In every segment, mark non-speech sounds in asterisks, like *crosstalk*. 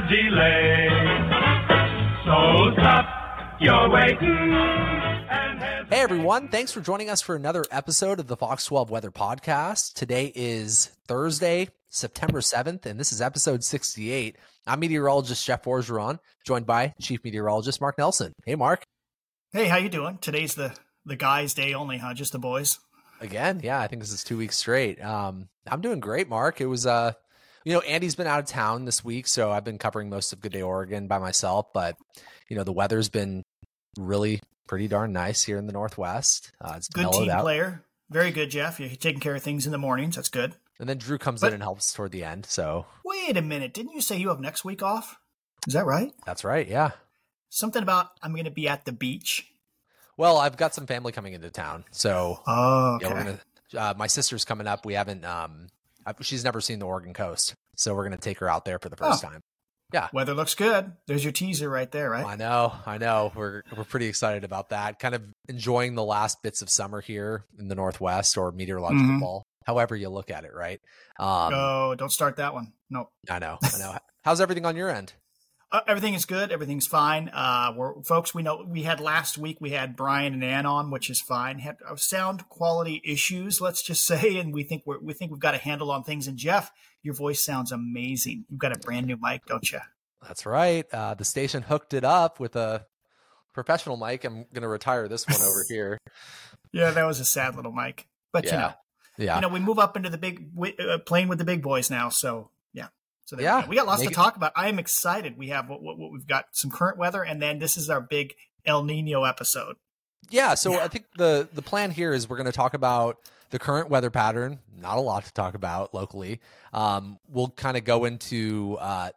a delay. So stop your waiting. Hey everyone, thanks for joining us for another episode of the Fox 12 Weather Podcast. Today is Thursday, September 7th, and this is episode 68. I'm meteorologist Jeff Forgeron, joined by Chief Meteorologist Mark Nelson. Hey Mark. Hey, how you doing? Today's the the guys' day only, huh? Just the boys. Again, yeah, I think this is two weeks straight. Um, I'm doing great, Mark. It was uh you know, Andy's been out of town this week, so I've been covering most of Good Day Oregon by myself, but you know, the weather's been really pretty darn nice here in the Northwest. Uh, it's good team out. player. Very good, Jeff. You're taking care of things in the mornings. That's good. And then Drew comes but, in and helps toward the end. So wait a minute. Didn't you say you have next week off? Is that right? That's right. Yeah. Something about I'm going to be at the beach. Well, I've got some family coming into town, so oh, okay. yeah, gonna. Uh, my sister's coming up. We haven't. Um, she's never seen the Oregon coast, so we're gonna take her out there for the first oh. time. Yeah. Weather looks good. There's your teaser right there, right? I know. I know. We're we're pretty excited about that. Kind of enjoying the last bits of summer here in the Northwest or meteorological mm-hmm. fall. However you look at it, right? Um, oh, don't start that one. No. I know. I know. How's everything on your end? Uh, everything is good. Everything's fine. Uh, we're folks. We know we had last week. We had Brian and Ann on, which is fine. Had uh, sound quality issues, let's just *laughs* say, and we think we're, we think we've got a handle on things. And Jeff, your voice sounds amazing. You've got a brand new mic, don't you? That's right. Uh, the station hooked it up with a professional mic. I'm going to retire this one over *laughs* here. yeah, that was a sad little mic, but yeah. you know, yeah, you know, we move up into the big uh, playing with the big boys now. So so yeah, we, we, got lots to talk about. I am excited. We have what, what, what, we've got some current weather, and then this is our big El Nino episode. Yeah, so yeah. I think the the plan here is we're going to talk about the current weather pattern. Not a lot to talk about locally. Um, we'll kind of go into uh,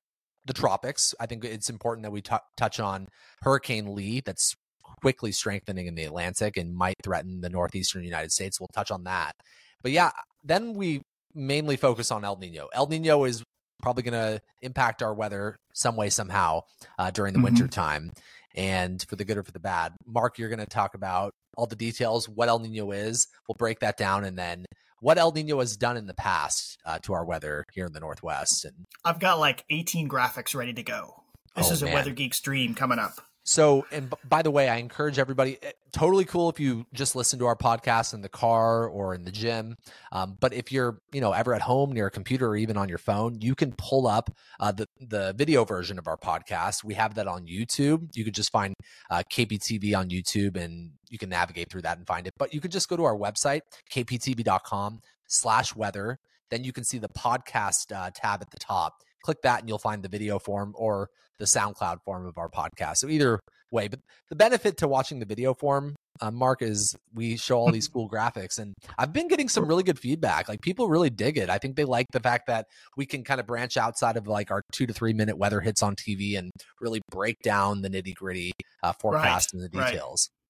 the tropics. I think it's important that we t- touch on Hurricane Lee that's quickly strengthening in the Atlantic and might threaten the northeastern United States. We'll touch on that. But yeah, then we mainly focus on El Nino. El Nino is probably going to impact our weather some way, somehow uh, during the mm-hmm. winter time. And for the good or for the bad, Mark, you're going to talk about all the details, what El Nino is. We'll break that down and then what El Nino has done in the past uh, to our weather here in the Northwest. And I've got like 18 graphics ready to go. This oh, is a man. Weather Geek's dream coming up. So, and b- by the way, I encourage everybody. Eh, totally cool if you just listen to our podcast in the car or in the gym. Um, but if you're, you know, ever at home near a computer or even on your phone, you can pull up uh, the the video version of our podcast. We have that on YouTube. You could just find uh, KPTV on YouTube, and you can navigate through that and find it. But you could just go to our website kptv.com/slash weather. Then you can see the podcast uh, tab at the top click that and you'll find the video form or the SoundCloud form of our podcast. So either way, but the benefit to watching the video form, uh, Mark, is we show all these *laughs* cool graphics, and I've been getting some really good feedback. Like people really dig it. I think they like the fact that we can kind of branch outside of like our two to three minute weather hits on TV and really break down the nitty gritty uh, forecast right, and the details. Right.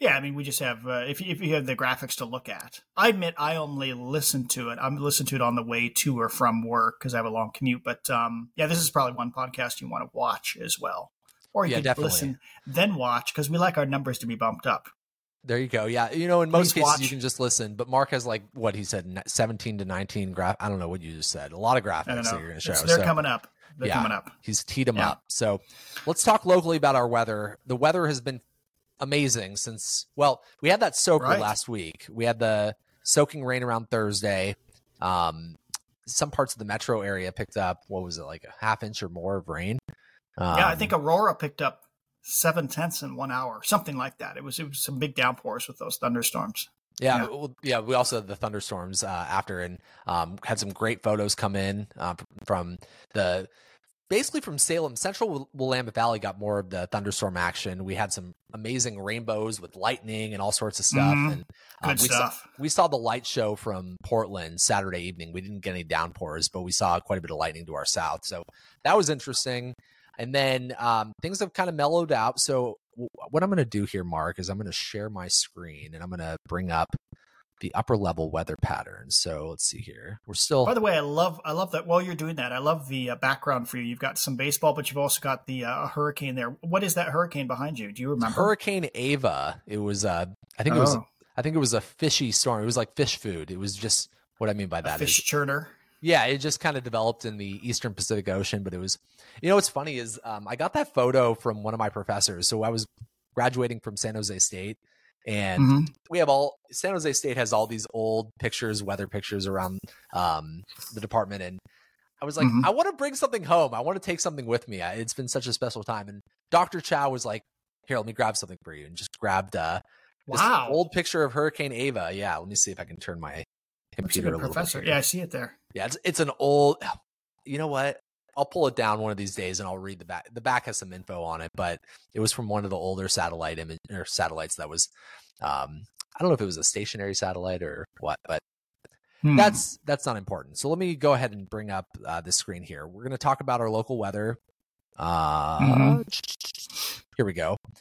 Yeah, I mean, we just have uh, if if you have the graphics to look at. I admit I only listen to it. I'm listen to it on the way to or from work because I have a long commute. But um, yeah, this is probably one podcast you want to watch as well, or you yeah, can definitely. listen then watch because we like our numbers to be bumped up. There you go. Yeah, you know, in most Please cases watch. you can just listen, but Mark has like what he said, seventeen to nineteen graph. I don't know what you just said. A lot of graphics that you're going to show. It's, they're so, coming up. They're yeah, coming up. He's teed them yeah. up. So let's talk locally about our weather. The weather has been amazing since well, we had that soaker right. last week. We had the soaking rain around Thursday. Um, some parts of the metro area picked up what was it like a half inch or more of rain. Um, yeah, I think um, Aurora picked up seven tenths in one hour, something like that. It was it was some big downpours with those thunderstorms. Yeah, yeah. Well, yeah we also had the thunderstorms uh, after and um, had some great photos come in uh, from the basically from Salem, Central Willamette Valley got more of the thunderstorm action. We had some amazing rainbows with lightning and all sorts of stuff. Mm-hmm. And um, we stuff. saw we saw the light show from Portland Saturday evening. We didn't get any downpours, but we saw quite a bit of lightning to our south. So that was interesting. And then um, things have kind of mellowed out. So what I'm going to do here, Mark, is I'm going to share my screen and I'm going to bring up the upper level weather patterns. So let's see here. We're still. By the way, I love I love that while you're doing that, I love the uh, background for you. You've got some baseball, but you've also got the uh, hurricane there. What is that hurricane behind you? Do you remember? Hurricane Ava. It was. Uh, I think it was. Oh. I think it was a fishy storm. It was like fish food. It was just what I mean by that a fish is, churner. Yeah, it just kind of developed in the Eastern Pacific Ocean, but it was, you know, what's funny is um, I got that photo from one of my professors. So I was graduating from San Jose State, and Mhm. we have all San Jose State has all these old pictures, weather pictures around um, the department, and I was like, Mhm. I want to bring something home. I want to take something with me. I- It's been such a special time, and Dr. Chow was like, "Here, let me grab something for you," and just grabbed uh, this Wow. old picture of Hurricane Ava. Yeah, let me see if I can turn my computer professor. Yeah, I see it there. Yeah, it's it's an old. You know what? I'll pull it down one of these days and I'll read the back. The back has some info on it, but it was from one of the older satellite image or satellites that was. Um, I don't know if it was a stationary satellite or what, but Hmm. that's that's not important. So let me go ahead and bring up uh, this screen here. We're going to talk about our local weather. Uh, Mhm. Here we go. I'm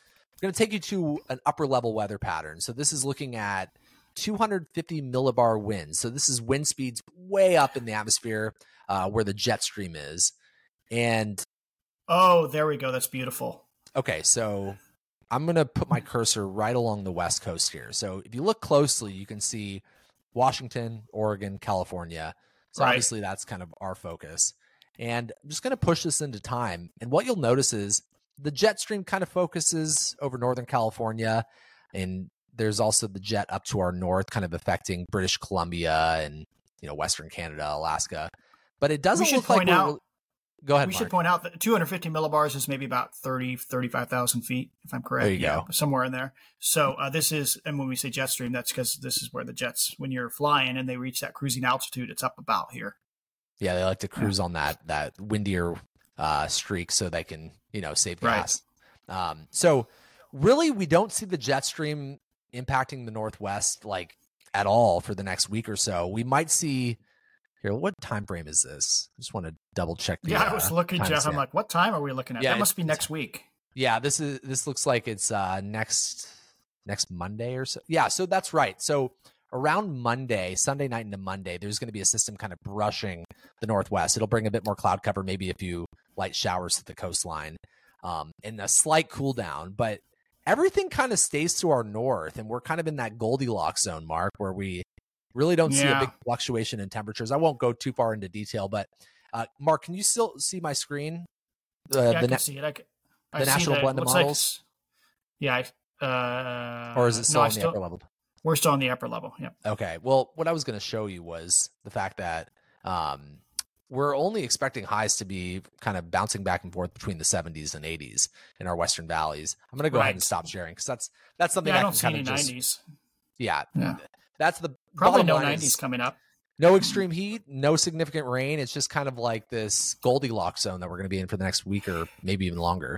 going to take you to an upper level weather pattern. So this is looking at 250 millibar winds. So this is wind speeds way up in the atmosphere uh, where the jet stream is. And Oh, there we go. That's beautiful. okay, so I'm going to put my cursor right along the west coast here. So if you look closely, you can see Washington, Oregon, California. So Right. obviously that's kind of our focus. And I'm just going to push this into time. And what you'll notice is the jet stream kind of focuses over Northern California. And there's also the jet up to our north, kind of affecting British Columbia and, you know, Western Canada, Alaska. But it doesn't look like out- Go ahead, we Mark. should point out that 250 millibars is maybe about 30, 35,000 feet, if I'm correct. There you yeah, go. Somewhere in there. So uh, this is, and when we say jet stream, that's because this is where the jets, when you're flying and they reach that cruising altitude, it's up about here. Yeah, they like to cruise on that that windier uh, streak so they can you know save Right. gas. Um, so really, we don't see the jet stream impacting the northwest like at all for the next week or so. We might see here. What time frame is this? I just want to double check. The, yeah, I was uh, looking, Jeff. I'm like, what time are we looking at? Yeah, that must be next week. Yeah, this is this looks like it's uh next next Monday or so. Yeah, so that's right. So around Monday, Sunday night into Monday, there's going to be a system kind of brushing the northwest. It'll bring a bit more cloud cover, maybe a few light showers to the coastline, um, and a slight cool down. But everything kind of stays to our north, and we're kind of in that Goldilocks zone, Mark, where we really don't see a big fluctuation in temperatures. I won't go too far into detail, but uh, Mark, can you still see my screen? Uh, yeah, I can na- see it. I can, I the National that it Blended looks like Models? it's- yeah. I- Uh, or is it no, still I on the upper level? We're still on the upper level. Yeah. Okay. Well, what I was going to show you was the fact that um, we're only expecting highs to be kind of bouncing back and forth between the 70s and 80s in our western valleys. I'm going to go ahead and stop sharing because that's that's something Yeah, I I, don't can see kind any of just 90s. yeah. Yeah. That's the Probably no 90s coming up. No extreme heat, no significant rain. It's just kind of like this Goldilocks zone that we're going to be in for the next week or maybe even longer.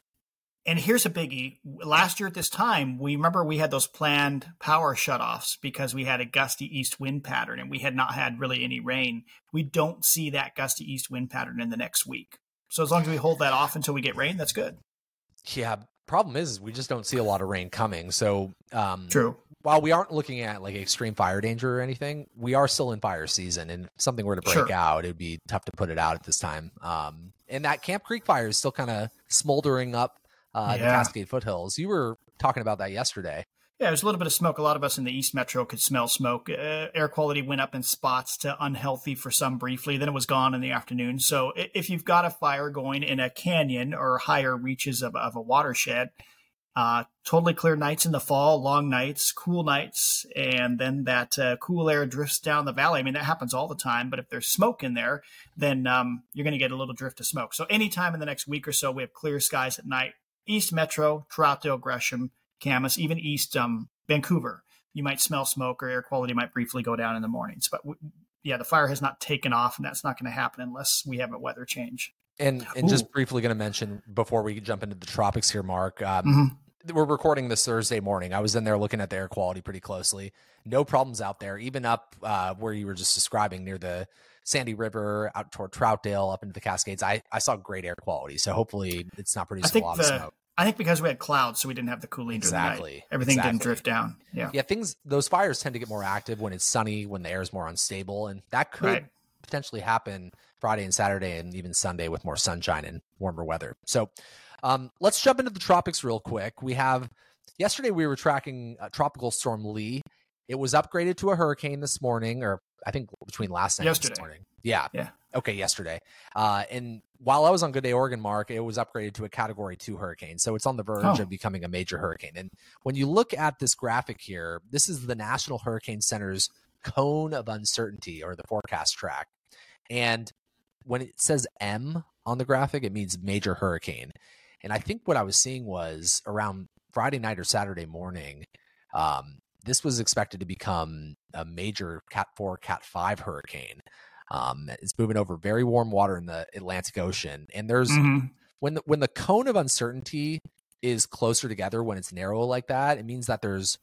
And here's a biggie. Last year at this time, we remember we had those planned power shutoffs because we had a gusty east wind pattern and we had not had really any rain. We don't see that gusty east wind pattern in the next week. So as long as we hold that off until we get rain, that's good. Yeah. Problem is, we just don't see a lot of rain coming. So um, True. While we aren't looking at like extreme fire danger or anything, we are still in fire season. And if something were to break Sure. out, it'd be tough to put it out at this time. Um, and that Camp Creek fire is still kind of smoldering up uh, the Cascade foothills. You were talking about that yesterday. Yeah, there's a little bit of smoke. A lot of us in the East Metro could smell smoke. Uh, air quality went up in spots to unhealthy for some briefly. Then it was gone in the afternoon. So if you've got a fire going in a canyon or higher reaches of, of a watershed, uh, totally clear nights in the fall, long nights, cool nights, and then that uh, cool air drifts down the valley. I mean, that happens all the time. But if there's smoke in there, then um, you're going to get a little drift of smoke. So anytime in the next week or so, we have clear skies at night. East Metro, Troutdale, Gresham, Camas, even East um, Vancouver, you might smell smoke or air quality might briefly go down in the mornings. But w- yeah, the fire has not taken off, and that's not going to happen unless we have a weather change. And and just briefly going to mention before we jump into the tropics here, Mark. Um, Mhm. We're recording this Thursday morning. I was in there looking at the air quality pretty closely. No problems out there, even up uh, where you were just describing near the Sandy River, out toward Troutdale, up into the Cascades. I, I saw great air quality, so hopefully it's not producing a lot the- of smoke. I think because we had clouds, so we didn't have the cooling Exactly. night. Everything Exactly. didn't drift down. Yeah. Yeah, things those fires tend to get more active when it's sunny, when the air is more unstable, and that could Right. potentially happen Friday and Saturday and even Sunday with more sunshine and warmer weather. So, um, let's jump into the tropics real quick. We have yesterday we were tracking uh, tropical storm Lee. It was upgraded to a hurricane this morning, or I think between last night and Yesterday. this morning. Yeah. Yeah. Okay, yesterday. Uh, and while I was on Good Day Oregon, Mark, it was upgraded to a Category Two hurricane, so it's on the verge Oh. of becoming a major hurricane. And when you look at this graphic here, this is the National Hurricane Center's cone of uncertainty or the forecast track. And when it says M on the graphic, it means major hurricane. And I think what I was seeing was around Friday night or Saturday morning, um, this was expected to become a major Cat 4, Cat 5 hurricane. Um, it's moving over very warm water in the Atlantic Ocean. And there's Mhm. when the, when the cone of uncertainty is closer together when it's narrow like that, it means that there's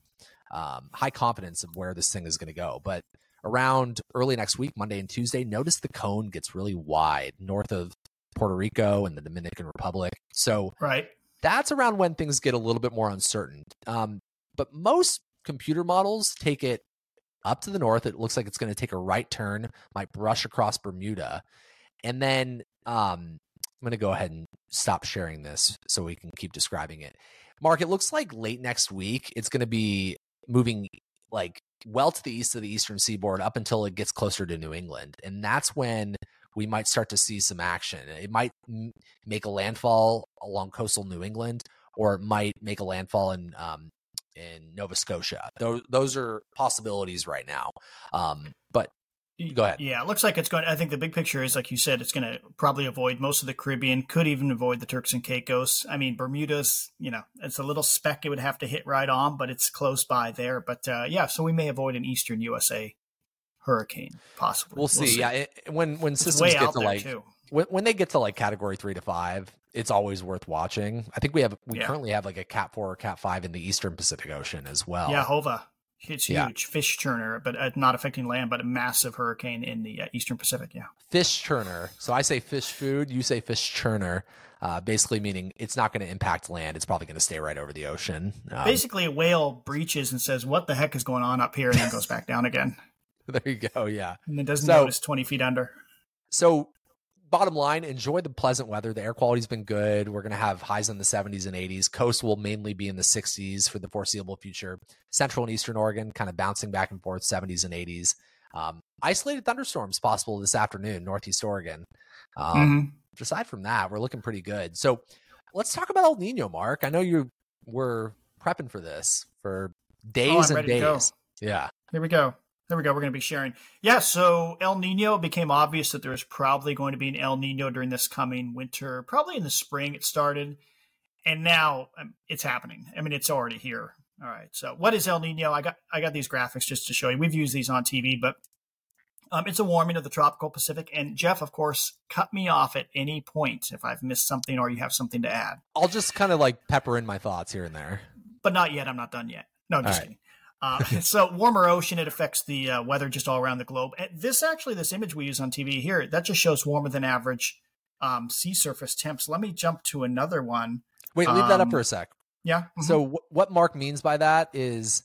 um, high confidence of where this thing is going to go. But around early next week, Monday and Tuesday, notice the cone gets really wide north of Puerto Rico and the Dominican Republic. So Right. that's around when things get a little bit more uncertain. Um, but most computer models take it up to the north. It looks like it's going to take a right turn, might brush across Bermuda, and then um, I'm going to go ahead and stop sharing this so we can keep describing it. Mark, it looks like late next week it's going to be moving like well to the east of the eastern seaboard up until it gets closer to New England, and that's when we might start to see some action. It might m- make a landfall along coastal New England, or it might make a landfall in um, in Nova Scotia. Those those are possibilities right now. Um, but Go ahead. Yeah, it looks like it's going. I think the big picture is, like you said, it's going to probably avoid most of the Caribbean. Could even avoid the Turks and Caicos. I mean, Bermuda's. You know, it's a little speck it would have to hit right on, but it's close by there. But uh, yeah, so we may avoid an Eastern USA hurricane, possibly. we'll see. Yeah, it, when when it's systems get to like when, when they get to like category three to five, it's always worth watching. I think we have we Yeah. currently have like a cat four or cat five in the Eastern Pacific Ocean as well. Yeah, Jova. It's Yeah. huge, fish churner, but uh, not affecting land, but a massive hurricane in the uh, Eastern Pacific. Yeah. fish churner. So I say fish food, you say fish churner. Uh, basically meaning it's not going to impact land. It's probably going to stay right over the ocean. Um, Basically, a whale breaches and says, "What the heck is going on up here?" and then goes back down again, *laughs* there you go. Yeah. and then doesn't So- notice twenty feet under. So, bottom line, enjoy the pleasant weather. The air quality's been good. We're going to have highs in the 70s and 80s. Coast will mainly be in the 60s for the foreseeable future. Central and Eastern Oregon kind of bouncing back and forth, 70s and 80s. Um, isolated thunderstorms possible this afternoon, Northeast Oregon. Um, Mhm. Aside from that, we're looking pretty good. So, let's talk about El Nino, Mark. I know you were prepping for this for days Oh, and ready to go. days. Yeah. Here we go. Here we go. We're going to be sharing. Yeah. So El Nino became obvious that there was probably going to be an El Nino during this coming winter. Probably in the spring it started, and now um, it's happening. I mean, it's already here. All right. So what is El Nino? I got I got these graphics just to show you. We've used these on TV, but um, it's a warming of the tropical Pacific. And Jeff, of course, cut me off at any point if I've missed something or you have something to add. I'll just kind of like pepper in my thoughts here and there. but not yet. I'm not done yet. No, I'm just right. kidding. Uh, so warmer ocean, it affects the uh, weather just all around the globe. And this actually, this image we use on TV here, that just shows warmer than average um, sea surface temps. Let me jump to another one. Wait, leave that up Um, for a sec. Yeah. mhm. So wh- what Mark means by that is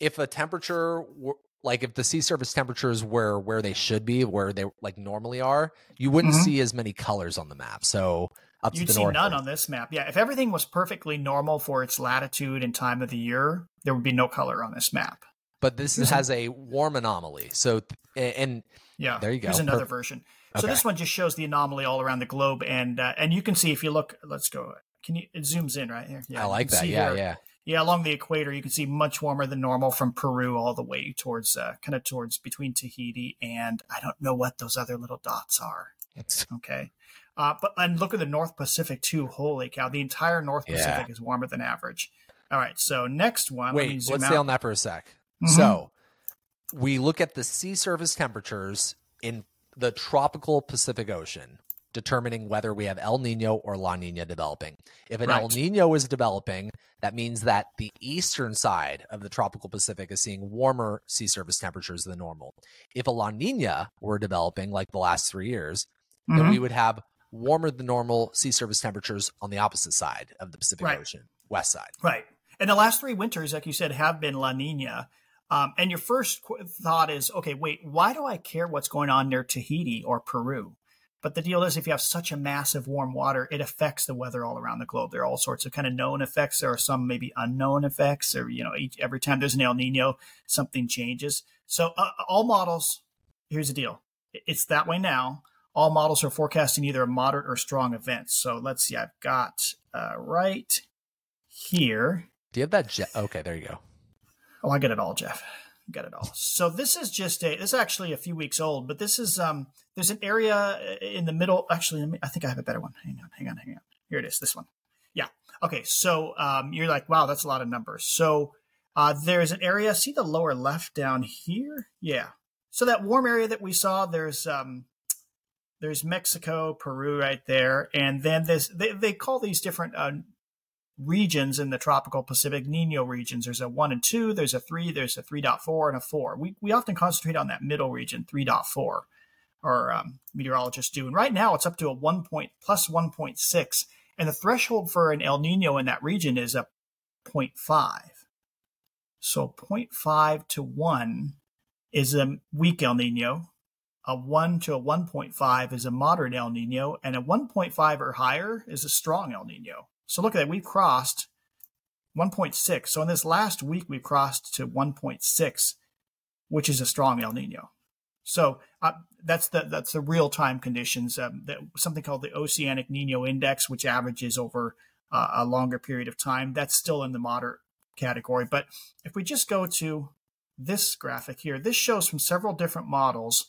if a temperature were, like if the sea surface temperatures were where they should be, where they like normally are, you wouldn't Mhm. see as many colors on the map. So up You'd to the see north. none on this map. Yeah, if everything was perfectly normal for its latitude and time of the year, there would be no color on this map. but this Here's a- has a warm anomaly. So and Yeah, There you go. Here's another Perfect. version. Okay. So this one just shows the anomaly all around the globe, and uh, and you can see if you look. Let's go. Can you? It zooms in right here. Yeah, I like that. Yeah, here- yeah. Yeah, along the equator, you can see much warmer than normal from Peru all the way towards, uh, kind of towards between Tahiti and I don't know what those other little dots are. It's... *laughs* Okay, uh, but and look at the North Pacific too. Holy cow, the entire North Yeah. Pacific is warmer than average. All right, so next one. let Wait, let's out. stay on that for a sec. Mhm. So we look at the sea surface temperatures in the tropical Pacific Ocean, determining whether we have El Nino or La Nina developing. If an El Nino is developing, that means that the eastern side of the tropical Pacific is seeing warmer sea surface temperatures than normal. If a La Nina were developing, like the last three years, then Mhm. we would have warmer than normal sea surface temperatures on the opposite side of the Pacific Right. Ocean, west side. Right. And the last three winters, like you said, have been La Nina. Um, and your first qu- thought is, okay, wait, why do I care what's going on near Tahiti or Peru? But the deal is, if you have such a massive warm water, it affects the weather all around the globe. There are all sorts of kind of known effects. There are some maybe unknown effects, or you know, each, every time there's an El Nino, something changes. So uh, all models. Here's the deal: It's that way now. All models are forecasting either a moderate or strong event. So let's see. I've got uh, right here. Do you have that jet? Okay, there you go. Oh, I get it all, Jeff. I Got it all. So this is just a. This is actually a few weeks old, but this is um. There's an area in the middle. Actually, I think I have a better one. Hang on, hang on, hang on. Here it is. This one. Yeah. Okay. So um, you're like, wow, that's a lot of numbers. So uh, there's an area. See the lower left down here? Yeah. So that warm area that we saw, there's um, there's Mexico, Peru right there, and then this they, they call these different uh, regions in the tropical Pacific Nino regions. There's a one and two, there's a three, there's a 3.4 and a four. We, we often concentrate on that middle region, 3.4, or um, meteorologists do. And right now it's up to a one point plus 1.6. And the threshold for an El Nino in that region is a 0.5. So 0.5 to 1 is a weak El Nino. A 1 to a 1.5 is a moderate El Nino. And a 1.5 or higher is a strong El Nino. So look at that. We've crossed 1.6. So in this last week, we've crossed to 1.6, which is a strong El Nino. So uh, that's the that's the real time conditions. Um, that, something called the Oceanic Nino Index, which averages over uh, a longer period of time. That's still in the moderate category. But if we just go to this graphic here, this shows from several different models.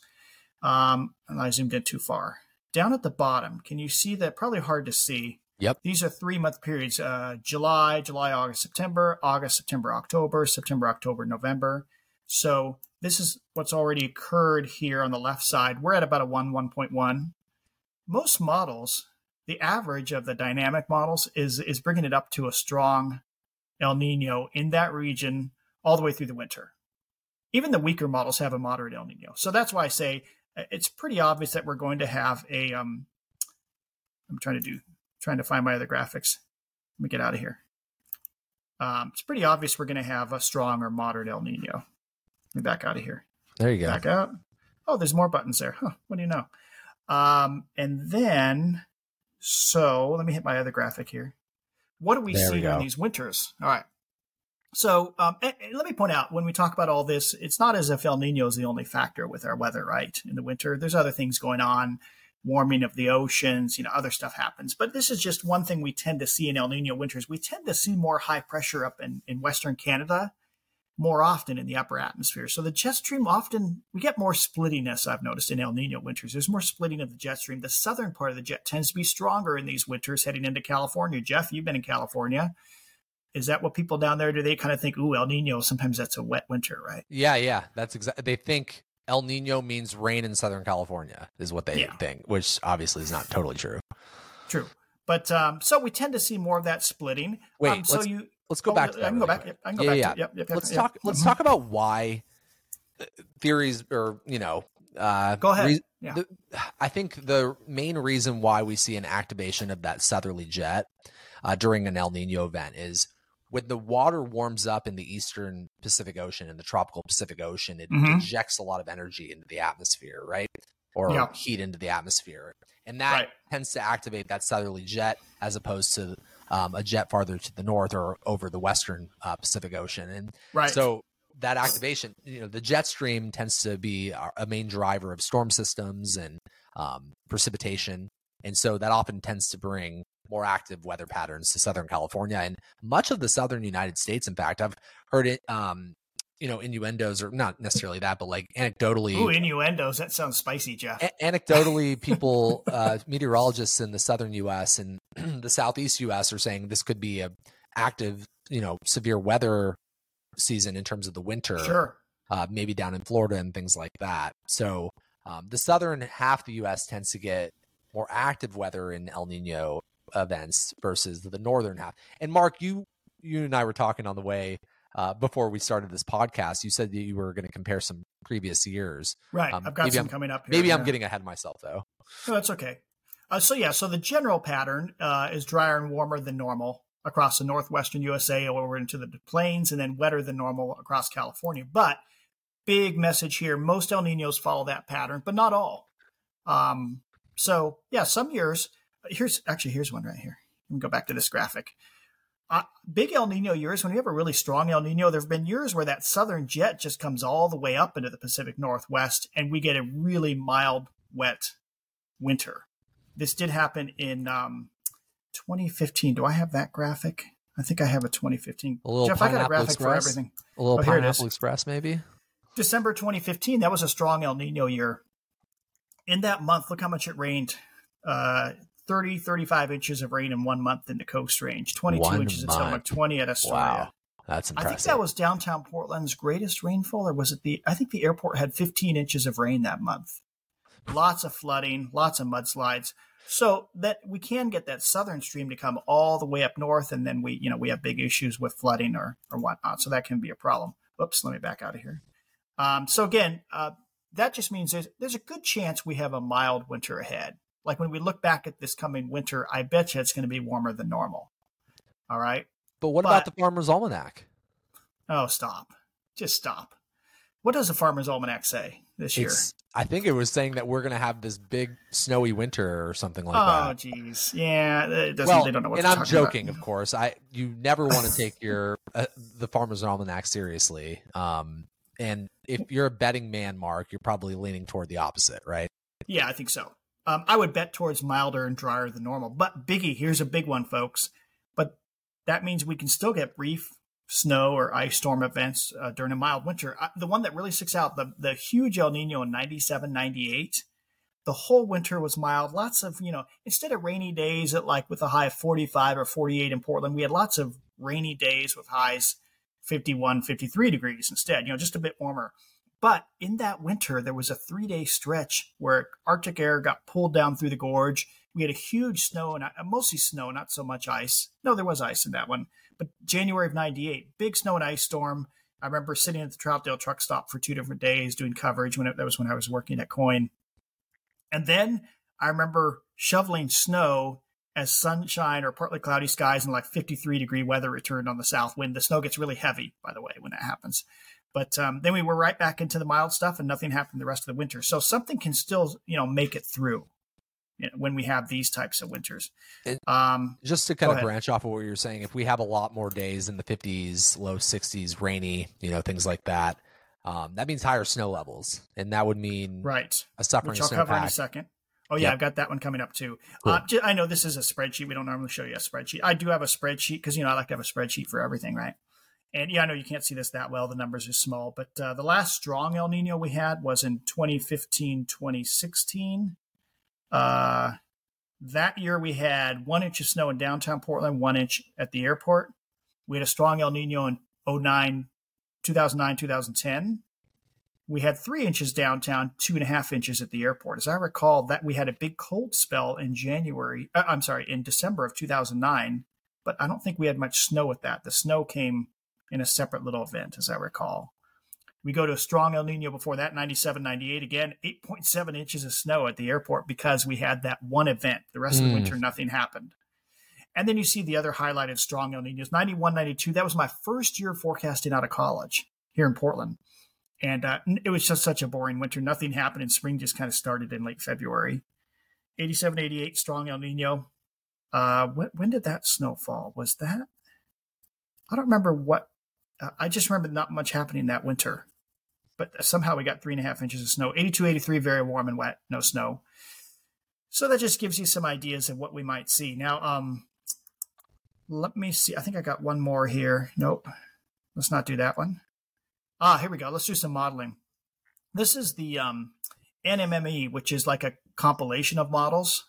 Um, and I zoomed in too far. Down at the bottom, can you see that? Probably hard to see Yep. These are three month periods uh, July, July, August, September, August, September, October, September, October, November. So this is what's already occurred here on the left side. We're at about a 1, 1.1. Most models, the average of the dynamic models is, is bringing it up to a strong El Nino in that region all the way through the winter. Even the weaker models have a moderate El Nino. So that's why I say uh, it's pretty obvious that we're going to have a. am um, trying to do trying to find my other graphics. Let me get out of here. Um, it's pretty obvious we're going to have a strong or moderate El Nino. Let me back out of here. There you go. Back out. Oh, there's more buttons there. Huh, what do you know? Um, and then, so let me hit my other graphic here. What do we there see we during these winters? All right. So um, and, and let me point out when we talk about all this, it's not as if El Nino is the only factor with our weather, right? In the winter, there's other things going on warming of the oceans, you know, other stuff happens. But this is just one thing we tend to see in El Nino winters. We tend to see more high pressure up in, in Western Canada more often in the upper atmosphere. So the jet stream often, we get more splittiness, I've noticed in El Nino winters. There's more splitting of the jet stream. The southern part of the jet tends to be stronger in these winters heading into California. Jeff, you've been in California. Is that what people down there do? They kind of think, "Ooh, El Nino." Sometimes that's a wet winter, right? Yeah, yeah, that's exactly. They think El Nino means rain in Southern California, is what they yeah. think, which obviously is not totally true. True. But um, so we tend to see more of that splitting. Wait, um, so you let's go oh, back. I can go back. I can go yeah, back. Yeah. To, yep, yep, let's talk. Let's talk *laughs* about why uh, theories, or you know, uh, go ahead. Re- yeah. The, I think the main reason why we see an activation of that southerly jet uh, during an El Nino event is when the water warms up in the eastern Pacific Ocean and the tropical Pacific Ocean, it mm-hmm. injects a lot of energy into the atmosphere, right? Or yeah. heat into the atmosphere. And that right. tends to activate that southerly jet as opposed to um, a jet farther to the north or over the western uh, Pacific Ocean. And right. so that activation, you know, the jet stream tends to be a main driver of storm systems and um, precipitation. And so that often tends to bring more active weather patterns to Southern California and much of the Southern United States. In fact, I've heard it, um, you know, innuendos or not necessarily that, but like anecdotally. Ooh, innuendos. That sounds spicy, Jeff. A- anecdotally, people, uh, meteorologists in the Southern U.S. and *clears throat* the Southeast U.S. are saying this could be a active, you know, severe weather season in terms of the winter. Sure. Uh, maybe down in Florida and things like that. So um, the southern half of the U.S. tends to get more active weather in El Nino events versus the northern half. And Mark, you you and I were talking on the way uh, before we started this podcast. You said that you were going to compare some previous years. Right. Um, I've got some I'm, coming up. Here, maybe yeah. I'm getting ahead of myself though. No, that's okay. Uh, so yeah, so the general pattern uh, is drier and warmer than normal across the northwestern USA over into the plains, and then wetter than normal across California. But big message here: most El Ninos follow that pattern, but not all. Um, so yeah, some years here's actually here's one right here. Let me go back to this graphic. uh, big El Nino years, when you have a really strong El Nino, there have been years where that southern jet just comes all the way up into the Pacific Northwest, and we get a really mild, wet winter. This did happen in um, 2015. Do I have that graphic? I think I have a 2015. A little Jeff, I got a Pineapple graphic for Express? everything. A little Oh, here it is. Pineapple Express, maybe. December 2015, that was a strong El Nino year. In that month, look how much it rained. Uh, 30, 35 inches of rain in one month in the coast range, 22 One inches at Tillamook, 20 at Astoria. Wow, that's impressive. I think that was downtown Portland's greatest rainfall, or was it the? I think the airport had 15 inches of rain that month. Lots of flooding, lots of mudslides. So that we can get that southern stream to come all the way up north, and then we, you know, we have big issues with flooding or or whatnot. So that can be a problem. Oops, let me back out of here. Um, so again, uh, that just means there's, there's a good chance we have a mild winter ahead. Like when we look back at this coming winter, I bet you it's going to be warmer than normal. All right. but what about the Farmer's Almanac? Oh, stop. Just stop. What does the Farmer's Almanac say this year? I think it was saying that we're going to have this big snowy winter or something like oh, that. Oh, geez. Yeah, it doesn't, well, they don't know what and I'm joking, about. of course. I you never want to take your uh, the Farmer's Almanac seriously. Um, and if you're a betting man, Mark, you're probably leaning toward the opposite, right? Yeah, I think so. Um, I would bet towards milder and drier than normal. But Biggie, here's a big one, folks. But that means we can still get brief snow or ice storm events uh, during a mild winter. Uh, the one that really sticks out, the, the huge El Nino in 97, 98, the whole winter was mild. Lots of, you know, instead of rainy days at like with a high of 45 or 48 in Portland, we had lots of rainy days with highs 51, 53 degrees instead, you know, just a bit warmer. But in that winter, there was a three day stretch where Arctic air got pulled down through the gorge. We had a huge snow and uh, mostly snow, not so much ice. No, there was ice in that one. But January of 98, big snow and ice storm. I remember sitting at the Troutdale truck stop for two different days doing coverage when it, that was when I was working at KOIN. And then I remember shoveling snow as sunshine or partly cloudy skies and like 53 degree weather returned on the south wind. The snow gets really heavy, by the way, when that happens. But um, then we were right back into the mild stuff, and nothing happened the rest of the winter. So something can still, you know, make it through you know, when we have these types of winters. Um, Just to kind of branch off of what you were saying, if we have a lot more days in the 50s, low 60s, rainy, you know, things like that, um, that means higher snow levels, and that would mean right. a suffering which I'll cover in a second. Oh yeah, Yep. I've got that one coming up too. Cool. Uh, j- I know this is a spreadsheet. We don't normally show you a spreadsheet. I do have a spreadsheet because you know I like to have a spreadsheet for everything, right? And yeah, I know you can't see this that well. The numbers are small, but uh, the last strong El Nino we had was in 2015, 2016. Uh, that year we had one inch of snow in downtown Portland, one inch at the airport. We had a strong El Nino in 09, 2009, 2010 we had three inches downtown, two and a half inches at the airport. As I recall, that we had a big cold spell in January. Uh, I'm sorry, in December of 2009, but I don't think we had much snow with that. The snow came in a separate little event, as I recall. We go to a strong El Nino before that, 97, 98. Again, 8.7 inches of snow at the airport because we had that one event. The rest of the Mm. winter, nothing happened. And then you see the other highlighted strong El Ninos, 91, 92. That was my first year forecasting out of college here in Portland. And uh, it was just such a boring winter. Nothing happened, and spring just kind of started in late February. 87, 88, strong El Nino. Uh, when, when did that snow fall? Was that? I don't remember what. I just remember not much happening that winter. But somehow we got three and a half inches of snow. 82, 83, very warm and wet, no snow. So that just gives you some ideas of what we might see. Now, um, let me see. I think I got one more here. Nope. Let's not do that one. Ah, here we go. Let's do some modeling. This is the um, NMME, which is like a compilation of models.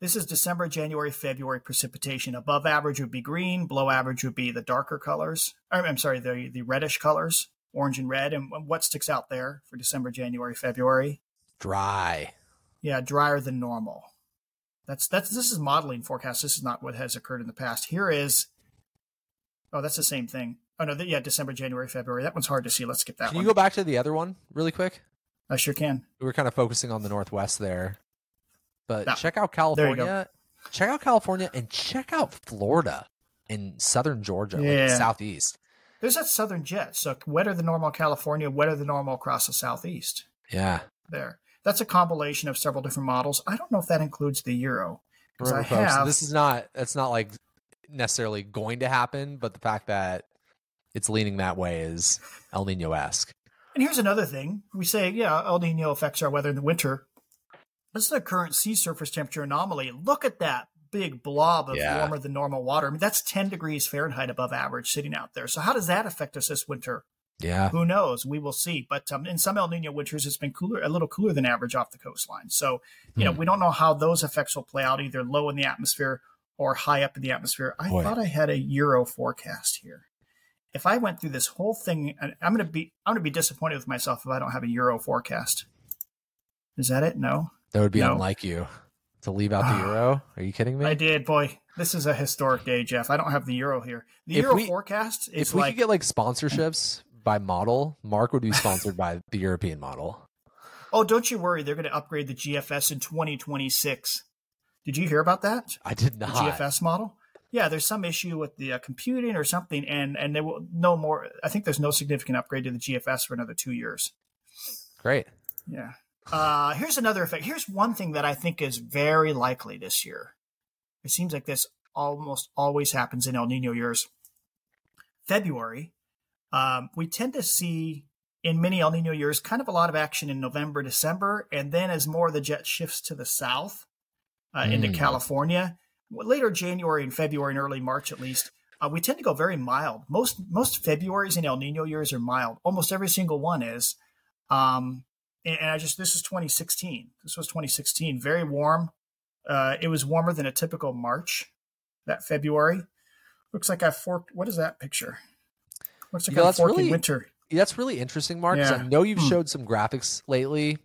This is December, January, February precipitation. Above average would be green. Below average would be the darker colors. I'm sorry, the the reddish colors, orange and red. And what sticks out there for December, January, February? Dry. Yeah, drier than normal. That's that's this is modeling forecast. This is not what has occurred in the past. Here is Oh, that's the same thing. Oh no, yeah, December, January, February. That one's hard to see. Let's skip that Can one. you go back to the other one really quick? I sure can. We were kind of focusing on the Northwest there. But Yeah. check out There you go. California. Check out California and check out Florida and southern Georgia, like Yeah. southeast. There's that southern jet. So wetter than normal California, wetter than normal across the southeast. Yeah. There. That's a compilation of several different models. I don't know if that includes the Euro. Remember, I folks, have- this is not it's not like necessarily going to happen, but the fact that it's leaning that way is El Nino esque. And here's another thing: we say, yeah, El Nino affects our weather in the winter. This is the current sea surface temperature anomaly. Look at that big blob of Yeah. warmer than normal water. I mean, that's 10 degrees Fahrenheit above average sitting out there. So how does that affect us this winter? Yeah. Who knows? We will see. But um, in some El Nino winters, it's been cooler, a little cooler than average off the coastline. So, you know, Hmm. we don't know how those effects will play out, either low in the atmosphere or high up in the atmosphere. I Boy. thought I had a Euro forecast here. If I went through this whole thing, I'm going to be, I'm going to be disappointed with myself if I don't have a Euro forecast. Is that it? No, That would be No. unlike you to leave out the *sighs* euro. Are you kidding me? I did. Boy, this is a historic day, Jeff. I don't have the Euro here. The If Euro we- forecast is if we like could get like sponsorships by model, Mark would be sponsored by the European model. *laughs* Oh, don't you worry. They're going to upgrade the GFS in 2026. Did you hear about that? I did The not. GFS model? Yeah, there's some issue with the uh, computing or something, and and they will no more. I think there's no significant upgrade to the GFS for another two years. Great. Yeah. Uh, here's another effect. Here's one thing that I think is very likely this year. It seems like this almost always happens in El Nino years. February, um, we tend to see in many El Nino years kind of a lot of action in November, December, and then as more of the jet shifts to the south uh, into Mm. California, later January and February and early March at least, uh, we tend to go very mild. Most most Februarys in El Nino years are mild. Almost every single one is. Um, and, and I just this is 2016. This was 2016. Very warm. Uh, it was warmer than a typical March. That February looks like I forked. What is that picture? Looks like Yeah, I'm that's forking really- winter. That's really interesting, Mark. Yeah. I know you've Hmm. showed some graphics lately,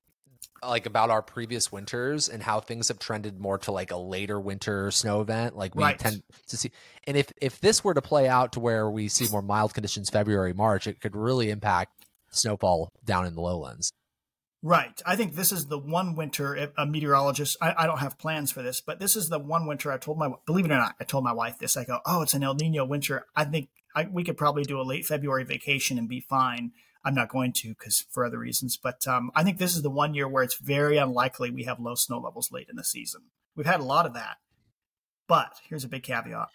like about our previous winters and how things have trended more to like a later winter snow event. Like we Right. tend to see, and if if this were to play out to where we see more mild conditions February March, it could really impact snowfall down in the lowlands. Right. I think this is the one winter a meteorologist. I, I don't have plans for this, but this is the one winter I told my. Believe it or not, I told my wife this. I go, "Oh, it's an El Nino winter. I think I, we could probably do a late February vacation and be fine." I'm not going to because for other reasons, but um, I think this is the one year where it's very unlikely we have low snow levels late in the season. We've had a lot of that, but here's a big caveat: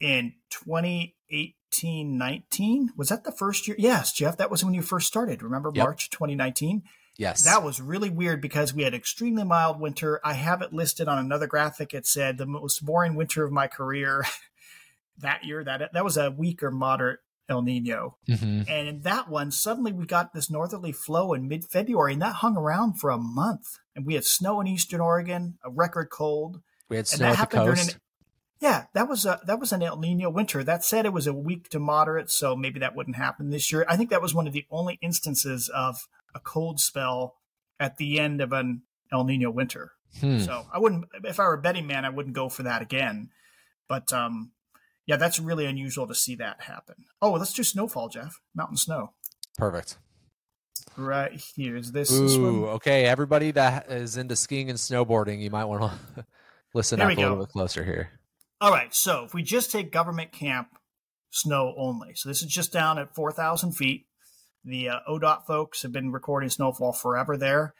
in 2018 19 was that the first year? Yes, Jeff, that was when you first started. Remember Yep. March 2019? Yes, That was really weird because we had extremely mild winter. I have it listed on another graphic. It said the most boring winter of my career *laughs* that year. That that was a weak or moderate El Nino. hmm And in that one, suddenly we got this northerly flow in mid February, and that hung around for a month. And we had snow in eastern Oregon, a record cold. we had And snow that at the coast. an yeah, that was a that was an El Nino winter. That said, it was a weak to moderate, so maybe that wouldn't happen this year. I think that was one of the only instances of a cold spell at the end of an El Nino winter. Hmm. So I wouldn't, if I were a betting man, I wouldn't go for that again. But um, yeah, that's really unusual to see that happen. Oh, let's do snowfall, Jeff. Mountain snow. Perfect. Right here is this. Ooh, one. okay. Everybody that is into skiing and snowboarding, you might want to *laughs* listen up a little bit closer here. All right, so if we just take government camp snow only, so this is just down at 4,000 feet. The uh, ODOT folks have been recording snowfall forever there.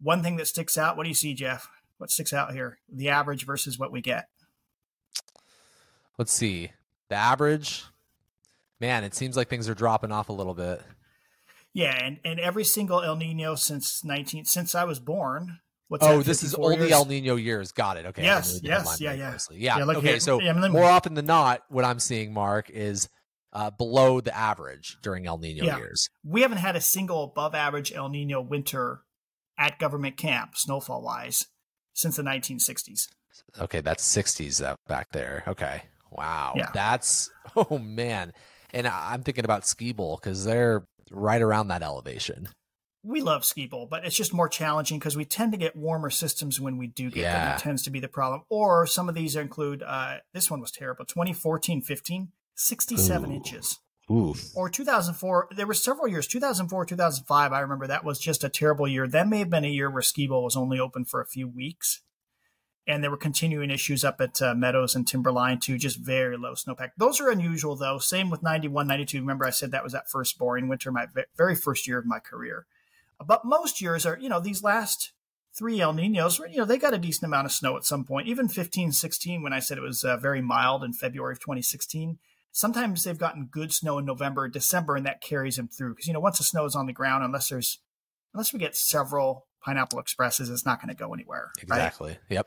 One thing that sticks out, what do you see, Jeff? What sticks out here? The average versus what we get. Let's see. The average, man, it seems like things are dropping off a little bit. Yeah, and, and every single El Nino since 19 since I was born. What's oh, that, this is only years? El Nino years. Got it. Okay. Yes, didn't read the yes, yeah, yeah. closely. Yeah. Yeah, like okay. here- So yeah, more often than not, what I'm seeing, Mark, is uh, below the average during El Nino Yeah. years. We haven't had a single above average El Nino winter at government camp, snowfall wise, since the 1960s. Okay, that's 60s up back there. Okay. Wow. Yeah. That's *laughs* oh man. And I'm thinking about Ski Bowl because they're right around that elevation. we love ski bowl, but it's just more challenging because we tend to get warmer systems when we do get them. Yeah. That tends to be the problem. Or some of these include, uh, this one was terrible, 2014 15, 67 Ooh. inches. Oof. Or 2004, there were several years, 2004, 2005, I remember that was just a terrible year. That may have been a year where ski bowl was only open for a few weeks. And there were continuing issues up at uh, Meadows and Timberline too, just very low snowpack. Those are unusual though. Same with 91, 92. Remember I said that was that first boring winter, my very first year of my career. But most years are, you know, these last three El Ninos, you know, they got a decent amount of snow at some point. Even 15, 16, when I said it was uh, very mild in February of 2016, sometimes they've gotten good snow in November, December, and that carries them through. Because, you know, once the snow is on the ground, unless there's, unless we get several Pineapple Expresses, it's not going to go anywhere. Exactly. Right? Yep.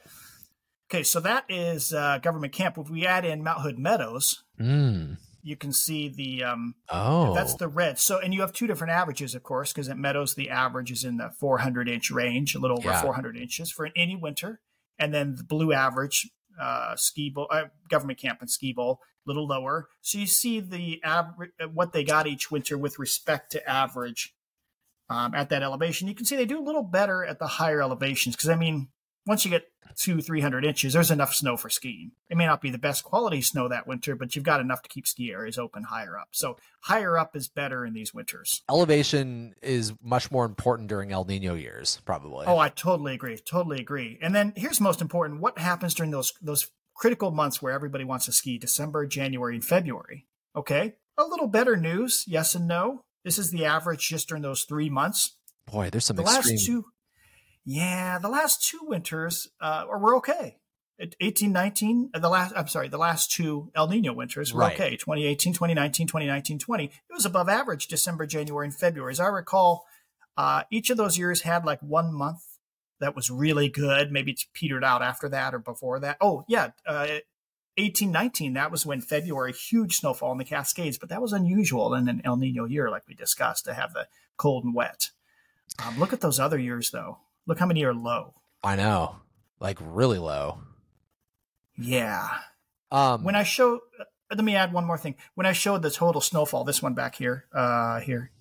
Okay, so that is uh, government camp. If we add in Mount Hood Meadows, Mm. you can see the um, Oh. that's the red. So, and you have two different averages, of course, because at Meadows the average is in the 400 inch range, a little over Yeah. 400 inches for any winter, and then the blue average, uh, ski bowl, uh, government camp and ski bowl, little lower. So you see the average, what they got each winter with respect to average um, at that elevation. You can see they do a little better at the higher elevations because I mean, once you get two, three hundred inches, there's enough snow for skiing. It may not be the best quality snow that winter, but you've got enough to keep ski areas open higher up. So higher up is better in these winters. Elevation is much more important during El Nino years, probably. Oh, I totally agree. Totally agree. And then here's most important: what happens during those those critical months where everybody wants to ski? December, January, and February. Okay, a little better news. Yes and no. This is the average just during those three months. Boy, there's some the extreme. last two yeah the last two winters uh were okay 18 19 uh, the last i'm sorry the last two el nino winters were Right. okay 2018 2019 2019 20 it was above average december january and february as i recall uh each of those years had like one month that was really good maybe it's petered out after that or before that oh yeah uh 18 19 that was when february huge snowfall in the cascades but that was unusual in an el nino year like we discussed to have the cold and wet um, look at those other years, though. Look how many are low. I know, like really low. Yeah. Um, When I show, uh, let me add one more thing. When I showed the total snowfall, this one back here, uh, here,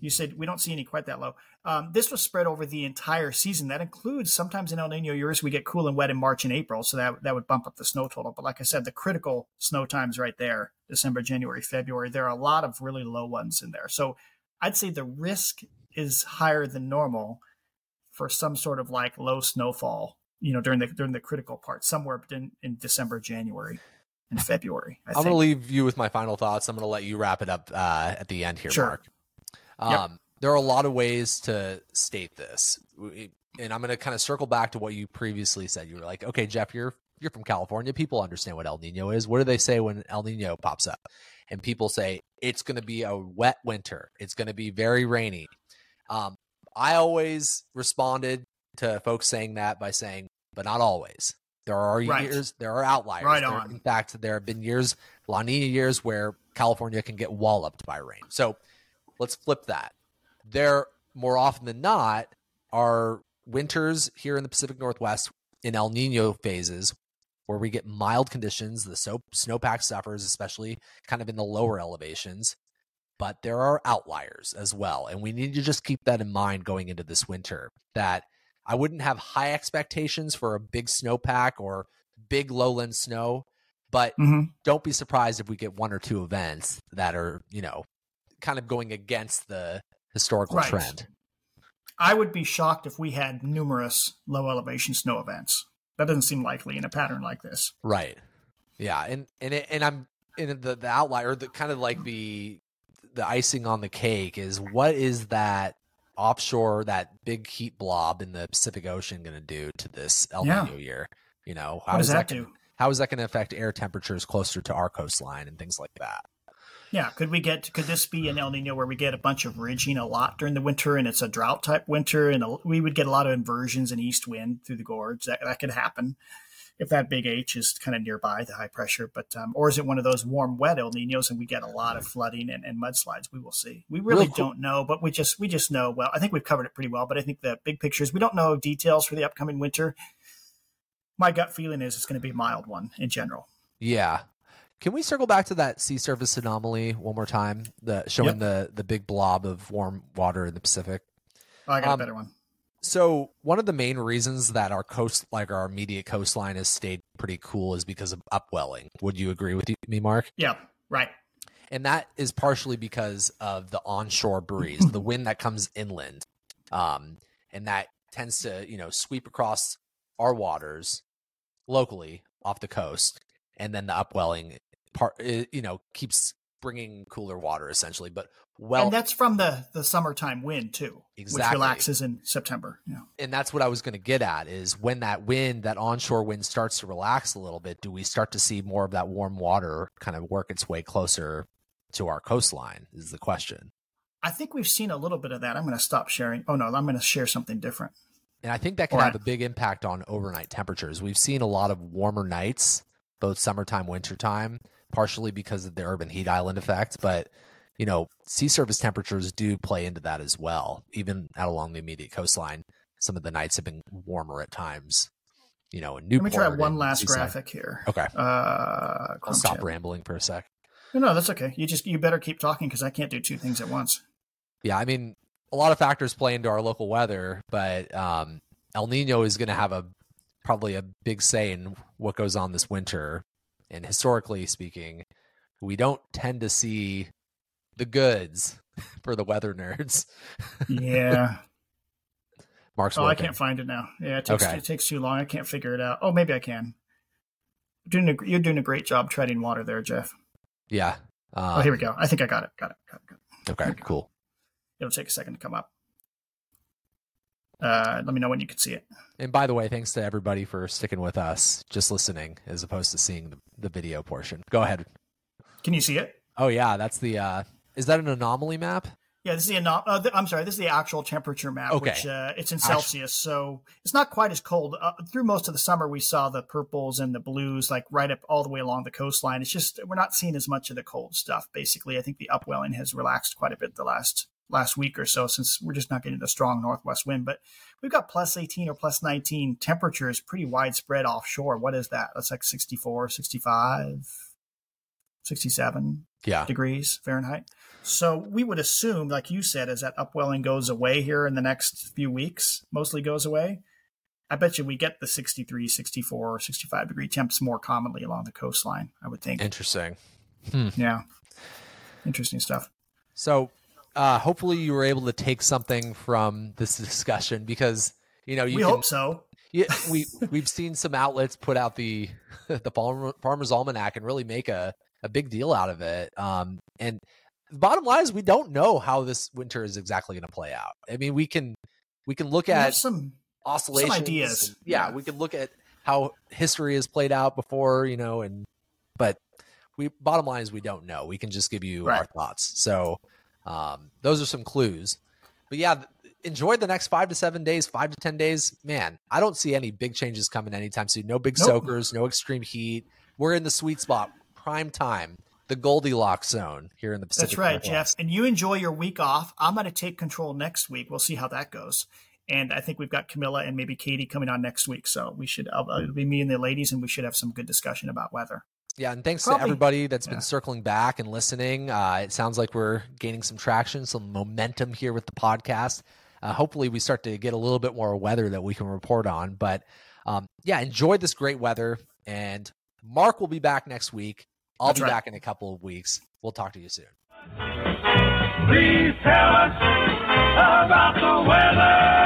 you said we don't see any quite that low. Um, this was spread over the entire season. That includes sometimes in El Nino years we get cool and wet in March and April, so that that would bump up the snow total. But like I said, the critical snow times right there, December, January, February. There are a lot of really low ones in there. So I'd say the risk is higher than normal for some sort of like low snowfall. You know, during the during the critical part, somewhere in, in December, January, and February. I I'm think. going to leave you with my final thoughts. I'm going to let you wrap it up uh, at the end here, Sure. Mark. Um, There are a lot of ways to state this, and I'm going to kind of circle back to what you previously said. You were like, "Okay, Jeff, you're you're from California. People understand what El Nino is. What do they say when El Nino pops up?" And people say it's going to be a wet winter. It's going to be very rainy. Um, I always responded to folks saying that by saying, "But not always." There are Right. years, there are outliers. Right There- on. in fact, there have been years, La Nina years, where California can get walloped by rain. So let's flip that. There, more often than not, are winters here in the Pacific Northwest in El Nino phases where we get mild conditions. The so- snowpack suffers, especially kind of in the lower elevations. But there are outliers as well. And we need to just keep that in mind going into this winter that I wouldn't have high expectations for a big snowpack or big lowland snow, but Mhm. don't be surprised if we get one or two events that are, you know, kind of going against the historical Right. trend. I would be shocked if we had numerous low elevation snow events. That doesn't seem likely in a pattern like this. Right. Yeah, and and it, and I'm in the the outlier, the kind of like the the icing on the cake is what is that offshore that big heat blob in the Pacific Ocean going to do to this El Yeah. Nino year? You know, What does is that gonna- do? How is that going to affect air temperatures closer to our coastline and things like that? Yeah, could we get? Could this be an El Nino where we get a bunch of ridging a lot during the winter, and it's a drought type winter, and a, we would get a lot of inversions and east wind through the gorge? That that could happen if that big H is kind of nearby the high pressure. But um, or is it one of those warm, wet El Ninos, and we get a lot of flooding and, and mudslides? We will see. We really cool- don't know, but we just we just know. Well, I think we've covered it pretty well. But I think the big pictures we don't know details for the upcoming winter. My gut feeling is it's going to be a mild one in general. Yeah. Can we circle back to that sea surface anomaly one more time? The showing the the big blob of warm water in the Pacific. Oh, I got Um, a better one. So one of the main reasons that our coast, like our immediate coastline, has stayed pretty cool is because of upwelling. Would you agree with me, Mark? Yeah, right. And that is partially because of the onshore breeze, the wind that comes inland, um, and that tends to you know sweep across our waters locally off the coast, and then the upwelling part, eh, you know, keeps bringing cooler water essentially. But well, and that's from the the summertime wind too, Exactly. which relaxes in September. Yeah. and that's what I was going to get at is when that wind, that onshore wind starts to relax a little bit, do we start to see more of that warm water kind of work its way closer to our coastline? Is the question. I think we've seen a little bit of that. I'm going to stop sharing. Oh no, I'm going to share something different. And I think that can have a big impact on overnight temperatures. We've seen a lot of warmer nights, both summertime, wintertime, partially because of the urban heat island effect. But, you know, sea surface temperatures do play into that as well. Even out along the immediate coastline, some of the nights have been warmer at times. You know, in Newport. Let me try one last Seaside. graphic here. Okay. Uh, I'll stop rambling for a sec. No, no, that's okay. You just you better keep talking because I can't do two things at once. Yeah, I mean, a lot of factors play into our local weather, but um, El Nino is going to have a probably a big say in what goes on this winter. And historically speaking, we don't tend to see the goods *laughs* for the weather nerds. Yeah. *laughs* Mark's oh, I can't find it now. Yeah, it takes Okay. it takes too long. I can't figure it out. Oh, maybe I can. You're doing a, you're doing a great job treading water there, Jeff. Yeah. Um, oh, here we go. I think I got it. Got it. Got it. Got it. Okay, cool. It'll take a second to come up. Uh, let me know when you can see it. And by the way, thanks to everybody for sticking with us, just listening as opposed to seeing the, the video portion. Go ahead. Can you see it? Oh yeah, that's the. uh Is that an anomaly map? Yeah, this is the ano- uh, th- I'm sorry, this is the actual temperature map, Okay. which uh, it's in Celsius, so it's not quite as cold. Uh, through most of the summer, we saw the purples and the blues, like right up all the way along the coastline. It's just we're not seeing as much of the cold stuff. Basically, I think the upwelling has relaxed quite a bit the last last week or so, since we're just not getting the strong northwest wind. But we've got plus 18 or plus 19 temperature is pretty widespread offshore. What is that? That's like 64, 65, 67 Yeah. degrees Fahrenheit. So we would assume, like you said, as that upwelling goes away here in the next few weeks, mostly goes away. I bet you we get the 63, 64, 65 degree temps more commonly along the coastline, I would think. Interesting. Hmm. yeah. Interesting stuff. So, uh, hopefully, you were able to take something from this discussion because you know you we can, hope so. yeah, we we've seen some outlets put out the *laughs* the Farmer, Farmer's Almanac and really make a a big deal out of it. Um, and the bottom line is we don't know how this winter is exactly going to play out. I mean, we can we can look We at some oscillations. ideas. and- yeah, Yeah. we can look at how history has played out before, you know, and but we bottom line is we don't know. We can just give you our thoughts. So um, those are some clues. But yeah, enjoy the next five to seven days, five to ten days. Man, I don't see any big changes coming anytime soon. No big Nope. soakers, no extreme heat. We're in the sweet spot, prime time, the Goldilocks zone here in the Pacific. That's right, Jeff. And you enjoy your week off. I'm going to take control next week. We'll see how that goes. And I think we've got Camilla and maybe Katie coming on next week. So we should, uh, it'll be me and the ladies, and we should have some good discussion about weather. Yeah, and thanks to everybody that's yeah. been circling back and listening. Uh, it sounds like we're gaining some traction, some momentum here with the podcast. Uh, hopefully, we start to get a little bit more weather that we can report on. But um, yeah, enjoy this great weather. And Mark will be back next week. I'll That's be right. back in a couple of weeks. We'll talk to you soon. Please tell us about the weather.